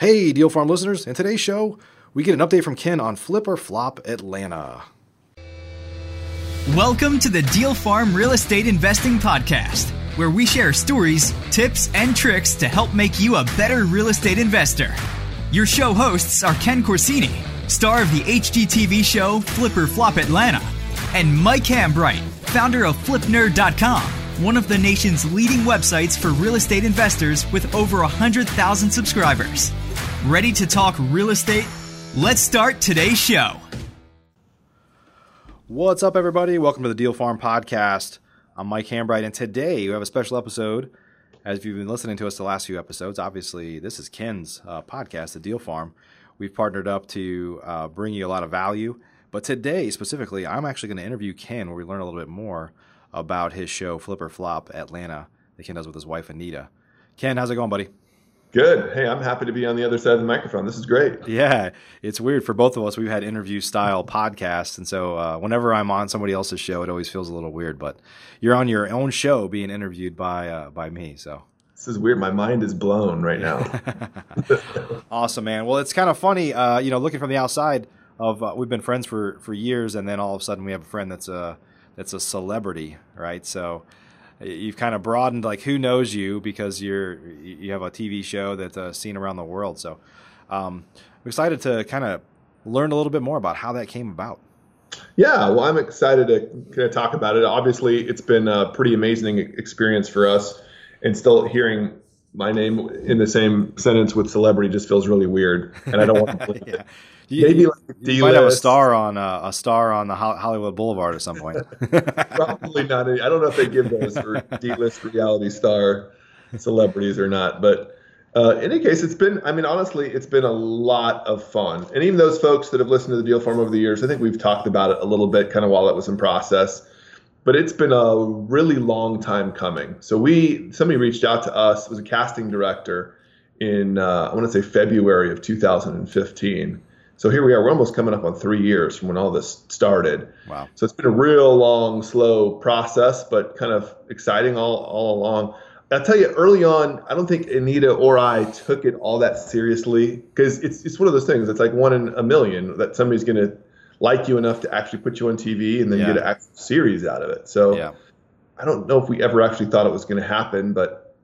Hey, Deal Farm listeners. In today's show, we get an update from Ken on Flip or Flop Atlanta. Welcome to the Deal Farm Real Estate Investing Podcast, where we share stories, tips, and tricks to help make you a better real estate investor. Your show hosts are Ken Corsini, star of the HGTV show Flip or Flop Atlanta, and Mike Hambright, founder of FlipNerd.com, one of the nation's leading websites for real estate investors with over 100,000 subscribers. Ready to talk real estate? Let's start today's show. What's up, everybody? Welcome to the Deal Farm Podcast. I'm Mike Hambright, and today we have a special episode. As you've been listening to us the last few episodes, obviously this is Ken's uh, podcast, The Deal Farm. We've partnered up to uh, bring you a lot of value. But today, specifically, I'm actually going to interview Ken, where we learn a little bit more about his show, Flip or Flop Atlanta, that Ken does with his wife, Anita. Ken, how's it going, buddy? Good. Hey, I'm happy to be on the other side of the microphone. This is great. Yeah, it's weird for both of us. We've had interview style podcasts, and so uh, whenever I'm on somebody else's show, it always feels a little weird. But you're on your own show, being interviewed by uh, by me, so this is weird. My mind is blown right now. awesome, man. Well, it's kind of funny, uh, you know, looking from the outside. Of uh, we've been friends for for years, and then all of a sudden we have a friend that's a that's a celebrity, right? So you've kind of broadened like who knows you because you're you have a TV show that's uh, seen around the world. So um, I'm excited to kind of learn a little bit more about how that came about. Yeah, well, I'm excited to kind of talk about it. Obviously, it's been a pretty amazing experience for us, and still hearing my name in the same sentence with celebrity just feels really weird, and I don't want to yeah. it. You, Maybe like you might have a star on uh, a star on the Hollywood Boulevard at some point. Probably not. I don't know if they give those for D-list reality star celebrities or not, but uh, in any case, it's been. I mean, honestly, it's been a lot of fun. And even those folks that have listened to the Deal Farm over the years, I think we've talked about it a little bit, kind of while it was in process. But it's been a really long time coming. So we, somebody reached out to us. Was a casting director in uh, I want to say February of 2015 so here we are. We're almost coming up on three years from when all this started. Wow. So it's been a real long, slow process, but kind of exciting all, all along. I'll tell you early on, I don't think Anita or I took it all that seriously because it's it's one of those things. It's like one in a million that somebody's going to like you enough to actually put you on TV and then yeah. get an actual series out of it. So yeah. I don't know if we ever actually thought it was going to happen, but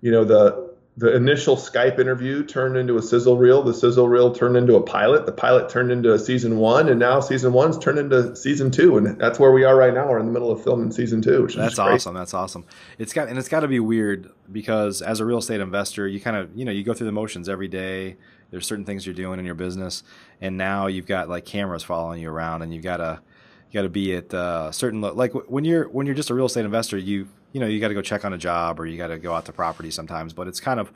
you know the the initial Skype interview turned into a sizzle reel. The sizzle reel turned into a pilot. The pilot turned into a season one, and now season one's turned into season two, and that's where we are right now. We're in the middle of filming season two. Which that's awesome. That's awesome. It's got and it's got to be weird because as a real estate investor, you kind of you know you go through the motions every day. There's certain things you're doing in your business, and now you've got like cameras following you around, and you've got to you got to be at uh, certain like when you're when you're just a real estate investor, you you know you got to go check on a job or you got to go out to property sometimes but it's kind of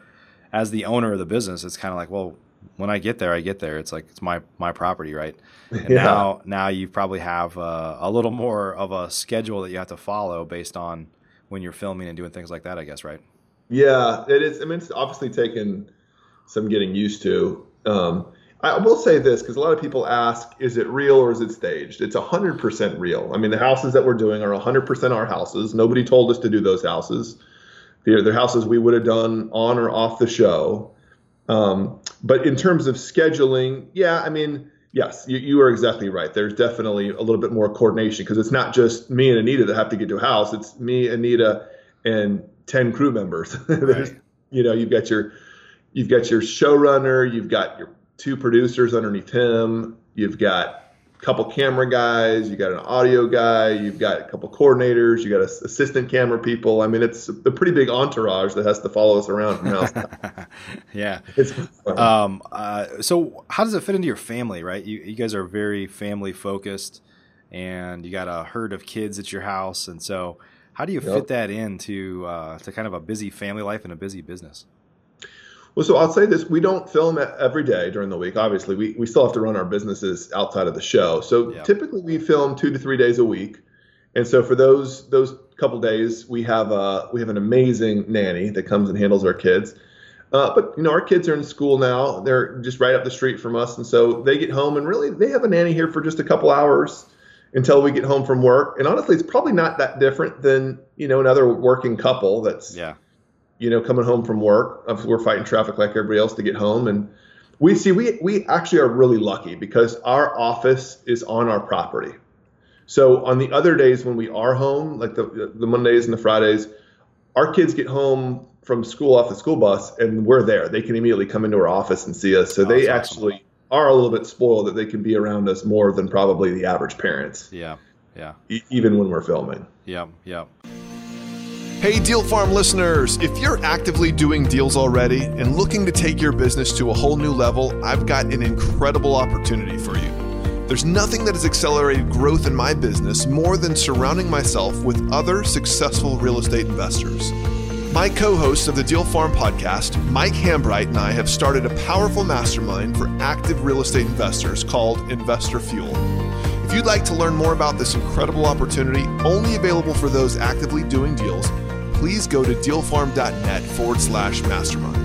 as the owner of the business it's kind of like well when i get there i get there. It's like it's my my property right? And yeah. now now you probably have uh, a little more of a schedule that you have to follow based on when you're filming and doing things like that i guess right? Yeah it is i mean it's obviously taken some getting used to um, I will say this because a lot of people ask, is it real or is it staged? It's 100% real. I mean, the houses that we're doing are 100% our houses. Nobody told us to do those houses. They're, they're houses we would have done on or off the show. Um, but in terms of scheduling, yeah, I mean, yes, you, you are exactly right. There's definitely a little bit more coordination because it's not just me and Anita that have to get to a house. It's me, Anita, and 10 crew members. There's, you know, you've got your, you've got your showrunner, you've got your two producers underneath him. You've got a couple camera guys. You got an audio guy. You've got a couple coordinators. You got a, assistant camera people. I mean, it's a pretty big entourage that has to follow us around from house. yeah. Um, uh, so how does it fit into your family? Right. You, you guys are very family focused, and you got a herd of kids at your house, and so. How do you yep. fit that into uh, to kind of a busy family life and a busy business? Well, so I'll say this: we don't film every day during the week. Obviously, we, we still have to run our businesses outside of the show. So yeah. typically, we film two to three days a week. And so for those those couple days, we have a we have an amazing nanny that comes and handles our kids. Uh, but you know, our kids are in school now; they're just right up the street from us, and so they get home and really they have a nanny here for just a couple hours until we get home from work. And honestly, it's probably not that different than you know another working couple that's yeah you know, coming home from work. We're fighting traffic like everybody else to get home, and we see we we actually are really lucky because our office is on our property. So on the other days when we are home, like the the Mondays and the Fridays, our kids get home from school off the school bus and we're there. They can immediately come into our office and see us. So oh, they actually awesome. are a little bit spoiled that they can be around us more than probably the average parents. Yeah. Yeah. E- even when we're filming. Yeah. Yeah. Hey, Deal Farm listeners, if you're actively doing deals already and looking to take your business to a whole new level, I've got an incredible opportunity for you. There's nothing that has accelerated growth in my business more than surrounding myself with other successful real estate investors. My co host of the Deal Farm podcast, Mike Hambright, and I have started a powerful mastermind for active real estate investors called Investor Fuel. If you'd like to learn more about this incredible opportunity, only available for those actively doing deals, please go to dealfarm.net forward slash mastermind.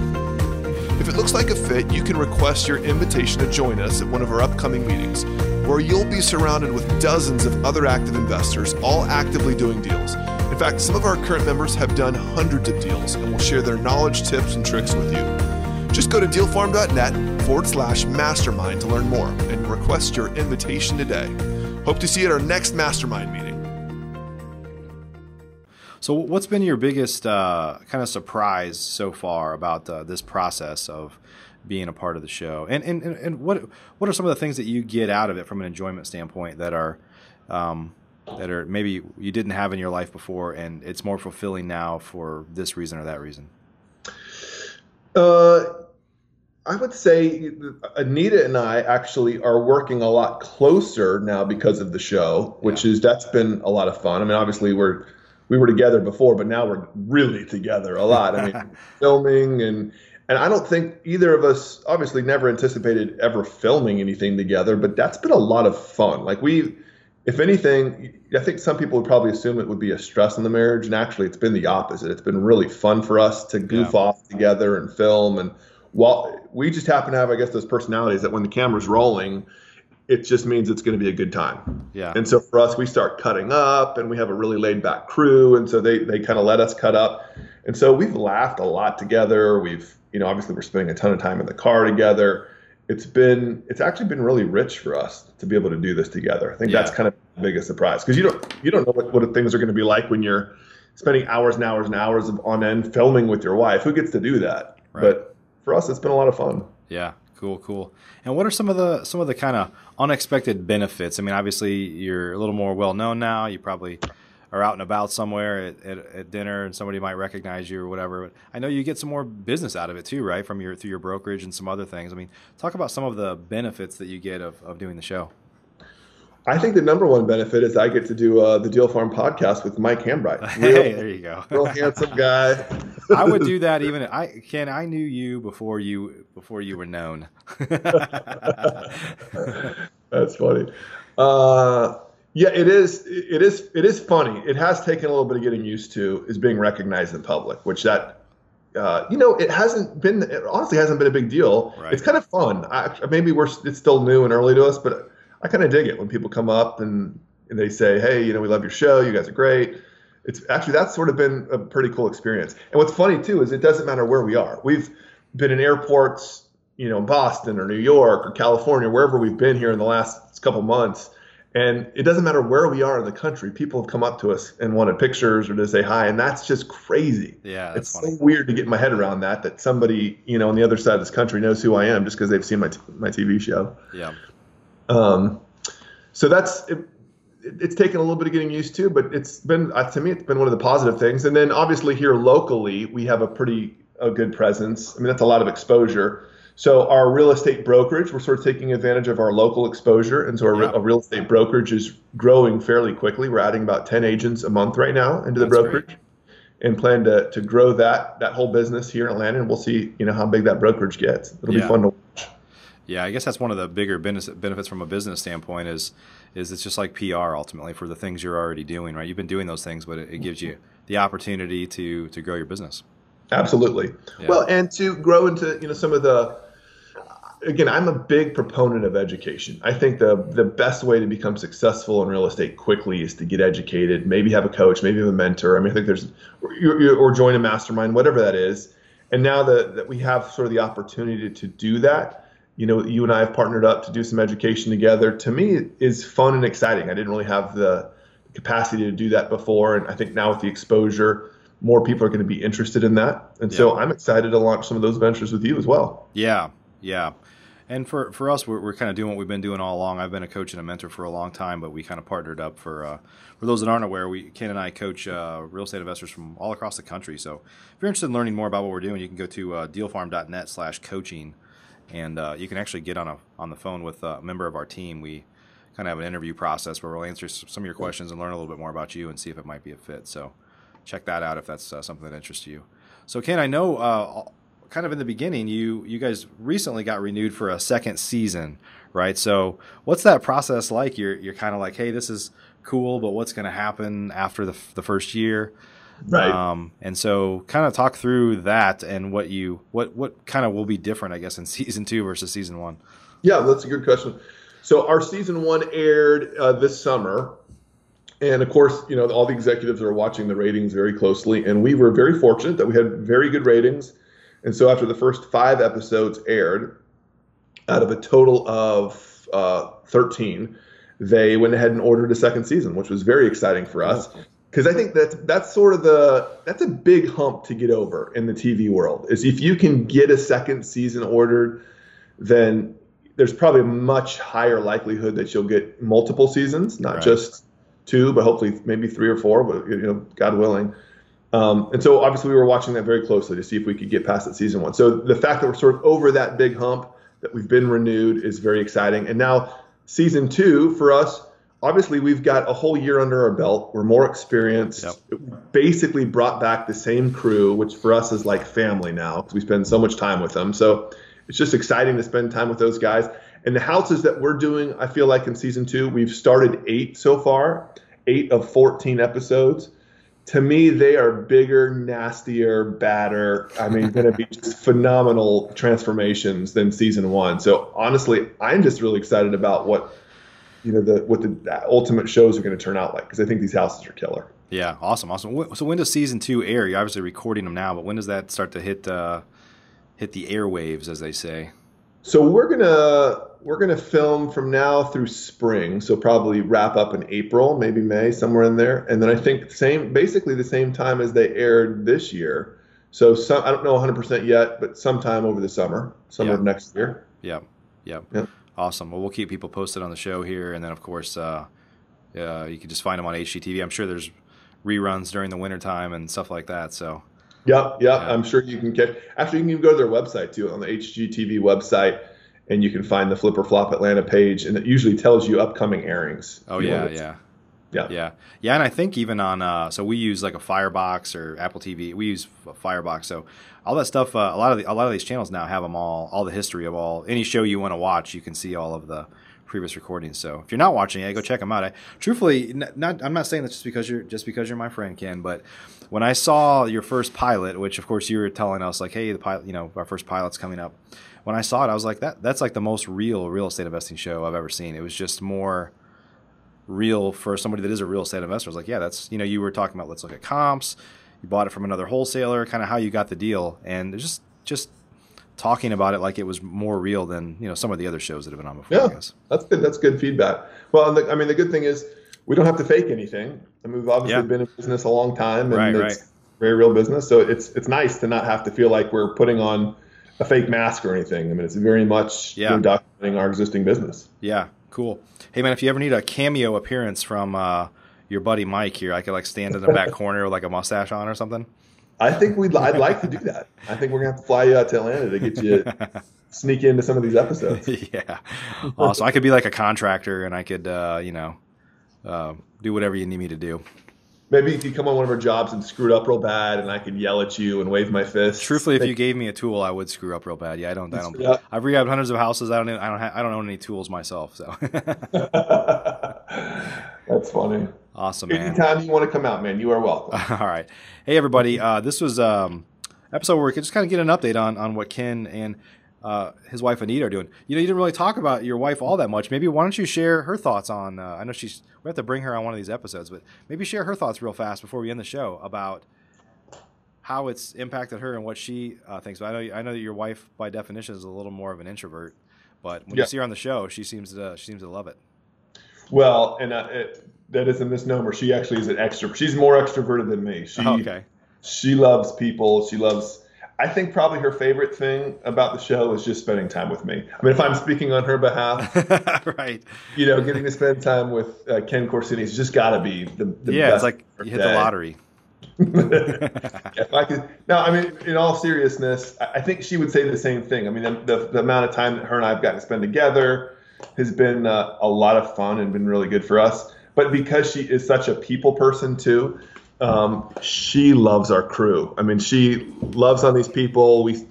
If it looks like a fit, you can request your invitation to join us at one of our upcoming meetings, where you'll be surrounded with dozens of other active investors, all actively doing deals. In fact, some of our current members have done hundreds of deals and will share their knowledge, tips, and tricks with you. Just go to dealfarm.net forward slash mastermind to learn more and request your invitation today. Hope to see you at our next mastermind meeting. So, what's been your biggest uh, kind of surprise so far about uh, this process of being a part of the show? And, and and what what are some of the things that you get out of it from an enjoyment standpoint that are um, that are maybe you didn't have in your life before, and it's more fulfilling now for this reason or that reason? Uh, I would say Anita and I actually are working a lot closer now because of the show, which yeah. is that's been a lot of fun. I mean, obviously we're we were together before, but now we're really together a lot. I mean, filming and and I don't think either of us obviously never anticipated ever filming anything together, but that's been a lot of fun. Like we if anything, I think some people would probably assume it would be a stress in the marriage, and actually, it's been the opposite. It's been really fun for us to goof yeah. off together and film. And while we just happen to have, I guess, those personalities that when the camera's rolling, it just means it's going to be a good time. Yeah. And so for us, we start cutting up, and we have a really laid back crew, and so they they kind of let us cut up, and so we've laughed a lot together. We've you know obviously we're spending a ton of time in the car together. It's been it's actually been really rich for us to be able to do this together. I think yeah. that's kind of the biggest surprise because you don't you don't know what, what things are going to be like when you're spending hours and hours and hours of on end filming with your wife. Who gets to do that? Right. But for us, it's been a lot of fun. Yeah, Cool, cool. And what are some of the some of the kind of unexpected benefits? I mean, obviously you're a little more well known now. You probably are out and about somewhere at, at, at, dinner, and somebody might recognize you or whatever. But I know you get some more business out of it too, right? From your through your brokerage and some other things. I mean, talk about some of the benefits that you get of, of doing the show. I think the number one benefit is I get to do uh, the Deal Farm podcast with Mike Hambright. Real, hey, there you go. real handsome guy. I would do that even. I Ken. I knew you before you before you were known. That's funny. Uh, yeah, it is. It is. It is funny. It has taken a little bit of getting used to is being recognized in public, which that uh, you know, it hasn't been, it honestly hasn't been a big deal. Right. It's kind of fun. I, maybe we're, it's still new and early to us, but I kind of dig it when people come up and, and they say, "Hey, you know, we love your show. You guys are great." It's actually that's sort of been a pretty cool experience. And what's funny too is it doesn't matter where we are. We've been in airports, you know, Boston or New York or California, wherever we've been here in the last couple months. And it doesn't matter where we are in the country. People have come up to us and wanted pictures or to say hi, and that's just crazy. Yeah, it's funny. so weird to get my head around that. That somebody, you know, on the other side of this country knows who I am just because they've seen my t- my TV show. Yeah. Um, so that's it, it's taken a little bit of getting used to, but it's been uh, to me it's been one of the positive things. And then obviously here locally we have a pretty a good presence. I mean that's a lot of exposure. So our real estate brokerage, we're sort of taking advantage of our local exposure, and so our, yeah. real estate brokerage is growing fairly quickly. We're adding about ten agents a month right now into the that's brokerage, great. and plan to to grow that that whole business here in Atlanta. And we'll see you know how big that brokerage gets. It'll yeah. be fun to watch. Yeah, I guess that's one of the bigger benefits from a business standpoint is is it's just like PR ultimately for the things you're already doing, right? You've been doing those things, but it, it gives you the opportunity to to grow your business. Absolutely. Yeah. Well, and to grow into you know some of the again, I'm a big proponent of education. I think the the best way to become successful in real estate quickly is to get educated. Maybe have a coach, maybe have a mentor. I mean, I think there's or, or join a mastermind, whatever that is. And now that that we have sort of the opportunity to do that, you know, you and I have partnered up to do some education together. To me, it is fun and exciting. I didn't really have the capacity to do that before, and I think now with the exposure more people are going to be interested in that. And yeah. so I'm excited to launch some of those ventures with you as well. Yeah, yeah. And for, for us, we're, we're kind of doing what we've been doing all along. I've been a coach and a mentor for a long time, but we kind of partnered up for uh, for those that aren't aware. We Ken and I coach uh, real estate investors from all across the country. So if you're interested in learning more about what we're doing, you can go to uh, dealfarm.net/coaching, and uh, you can actually get on a on the phone with a member of our team. We kind of have an interview process where we'll answer some of your questions and learn a little bit more about you and see if it might be a fit. So check that out if that's uh, something that interests you. So, Ken, I know uh, kind of in the beginning, you you guys recently got renewed for a second season, right? So, what's that process like? You're you're kind of like, hey, this is cool, but what's going to happen after the the first year? Right. Um, and so, kind of talk through that and what you what what kind of will be different, I guess, in season two versus season one. Yeah, that's a good question. So our season one aired uh, this summer, and of course, you know, all the executives are watching the ratings very closely. And we were very fortunate that we had very good ratings. And so after the first five episodes aired, out of a total of uh, 13, they went ahead and ordered a second season, which was very exciting for us. Because I think that's that's sort of the that's a big hump to get over in the TV world. Is if you can get a second season ordered, then there's probably a much higher likelihood that you'll get multiple seasons, not right. just two, but hopefully maybe three or four, but you know, God willing. Um, and so obviously we were watching that very closely to see if we could get past that season one. So the fact that we're sort of over that big hump, that we've been renewed, is very exciting. And now season two for us, obviously we've got a whole year under our belt. We're more experienced. Yep. Basically brought back the same crew, which for us is like family now because we spend so much time with them. So it's just exciting to spend time with those guys. And the houses that we're doing, I feel like in season two, we've started eight so far, eight of 14 episodes. To me, they are bigger, nastier, badder. I mean, going to be just phenomenal transformations than season one. So honestly, I'm just really excited about what you know the what the ultimate shows are going to turn out like because I think these houses are killer. Yeah, awesome, awesome. So when does season two air? You're obviously recording them now, but when does that start to hit uh, hit the airwaves, as they say? So we're gonna we're gonna film from now through spring. So probably wrap up in April, maybe May, somewhere in there. And then I think same basically the same time as they aired this year. So some I don't know 100% yet, but sometime over the summer, summer of next year. Yeah, yeah. Yep. Awesome. Well, we'll keep people posted on the show here, and then of course, uh, uh, you can just find them on HGTV. I'm sure there's reruns during the wintertime and stuff like that. So Yep, yep. Yeah. I'm sure you can catch. Actually, you can even go to their website too on the HGTV website, and you can find the Flip or Flop Atlanta page, and it usually tells you upcoming airings. Oh yeah, yeah. Yeah. Yeah. Yeah. And I think even on, uh, so we use like a Firebox or Apple TV. We use Firebox. So all that stuff, uh, a lot of the, a lot of these channels now have them all, all the history of all, any show you want to watch, you can see all of the previous recordings. So if you're not watching it, go check them out. I, truthfully, not, I'm not saying that just because you're, just because you're my friend, Ken, but when I saw your first pilot, which of course you were telling us like, hey, the pilot, you know, our first pilot's coming up. When I saw it, I was like, that that's like the most real real estate investing show I've ever seen. It was just more real for somebody that is a real estate investor. I was like, yeah, that's you know, you were talking about let's look at comps. You bought it from another wholesaler, kind of how you got the deal, and just just talking about it like it was more real than you know some of the other shows that have been on before. Yeah, that's good. That's good feedback. Well, the, I mean, the good thing is we don't have to fake anything. I mean, we've obviously been in business a long time, and right, it's right. very real business. So it's it's nice to not have to feel like we're putting on a fake mask or anything. I mean, it's very much yeah. documenting our existing business. Yeah, cool. Hey man, if you ever need a cameo appearance from uh, your buddy Mike here, I could like stand in the back corner with like a mustache on or something. I think we'd. I'd like to do that. I think we're gonna have to fly you out to Atlanta to get you sneak into some of these episodes. yeah, awesome. I could be like a contractor, and I could, uh, you know, uh, do whatever you need me to do. Maybe if you come on one of our jobs and screw it up real bad, and I could yell at you and wave my fist. Truthfully, if you gave me a tool, I would screw up real bad. Yeah, I don't. I don't. Yeah. I've rehabbed hundreds of houses. I don't. I don't. I don't own any tools myself. So. That's funny. Awesome, man. Anytime you want to come out, man, you are welcome. All right. Hey, everybody. Uh, this was um, episode where we could just kind of get an update on on what Ken and uh, his wife Anita are doing. You know, you didn't really talk about your wife all that much. Maybe why don't you share her thoughts on? Uh, I know she's we have to bring her on one of these episodes, but maybe share her thoughts real fast before we end the show about how it's impacted her and what she uh, thinks. But I know I know that your wife, by definition, is a little more of an introvert. But when Yeah. you see her on the show, she seems to she seems to love it. Well, and uh, it, that is a misnomer. She actually is an extrovert. She's more extroverted than me. She Oh, okay. she loves people. She loves. I think probably her favorite thing about the show is just spending time with me. I mean, if I'm speaking on her behalf, right. you know, getting to spend time with uh, Ken Corsini has just got to be the, the Yeah, it's like you hit the day. lottery. if I could, no, I mean, in all seriousness, I I think she would say the same thing. I mean, the, the, the amount of time that her and I have gotten to spend together has been uh, a lot of fun and been really good for us. But because she is such a people person too, um, she loves our crew. I mean, she loves on these people. We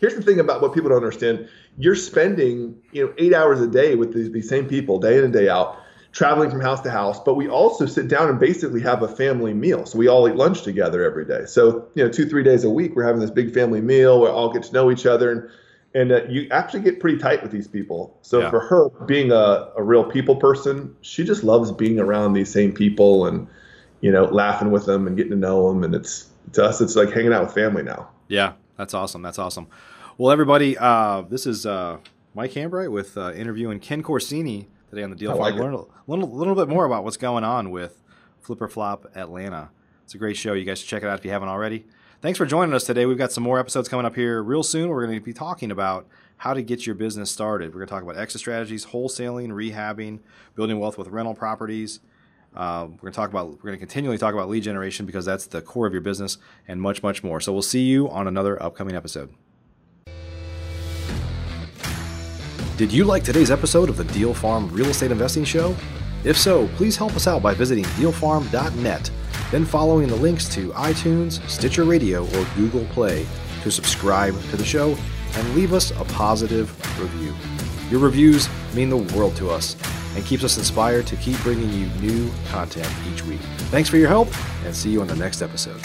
here's the thing about what people don't understand: you're spending you know eight hours a day with these, these same people day in and day out traveling from house to house, but we also sit down and basically have a family meal. So we all eat lunch together every day. So, you know, two, three days a week, we're having this big family meal. We all get to know each other. And, and uh, you actually get pretty tight with these people. So Yeah. for her, being a, a real people person, she just loves being around these same people and, you know, laughing with them and getting to know them. And it's, to us, it's like hanging out with family now. Yeah, that's awesome. That's awesome. Well, everybody, uh, this is uh, Mike Hambright with uh, interviewing Ken Corsini today on the Deal I like. Learn a little, little bit more about what's going on with Flip or Flop Atlanta. It's a great show. You guys should check it out if you haven't already. Thanks for joining us today. We've got some more episodes coming up here real soon. We're going to be talking about how to get your business started. We're going to talk about exit strategies, wholesaling, rehabbing, building wealth with rental properties. Uh, we're going to talk about we're going to continually talk about lead generation because that's the core of your business and much much more. So we'll see you on another upcoming episode. Did you like today's episode of the Deal Farm Real Estate Investing Show? If so, please help us out by visiting dealfarm.net, then following the links to iTunes, Stitcher Radio, or Google Play to subscribe to the show and leave us a positive review. Your reviews mean the world to us and keeps us inspired to keep bringing you new content each week. Thanks for your help and see you on the next episode.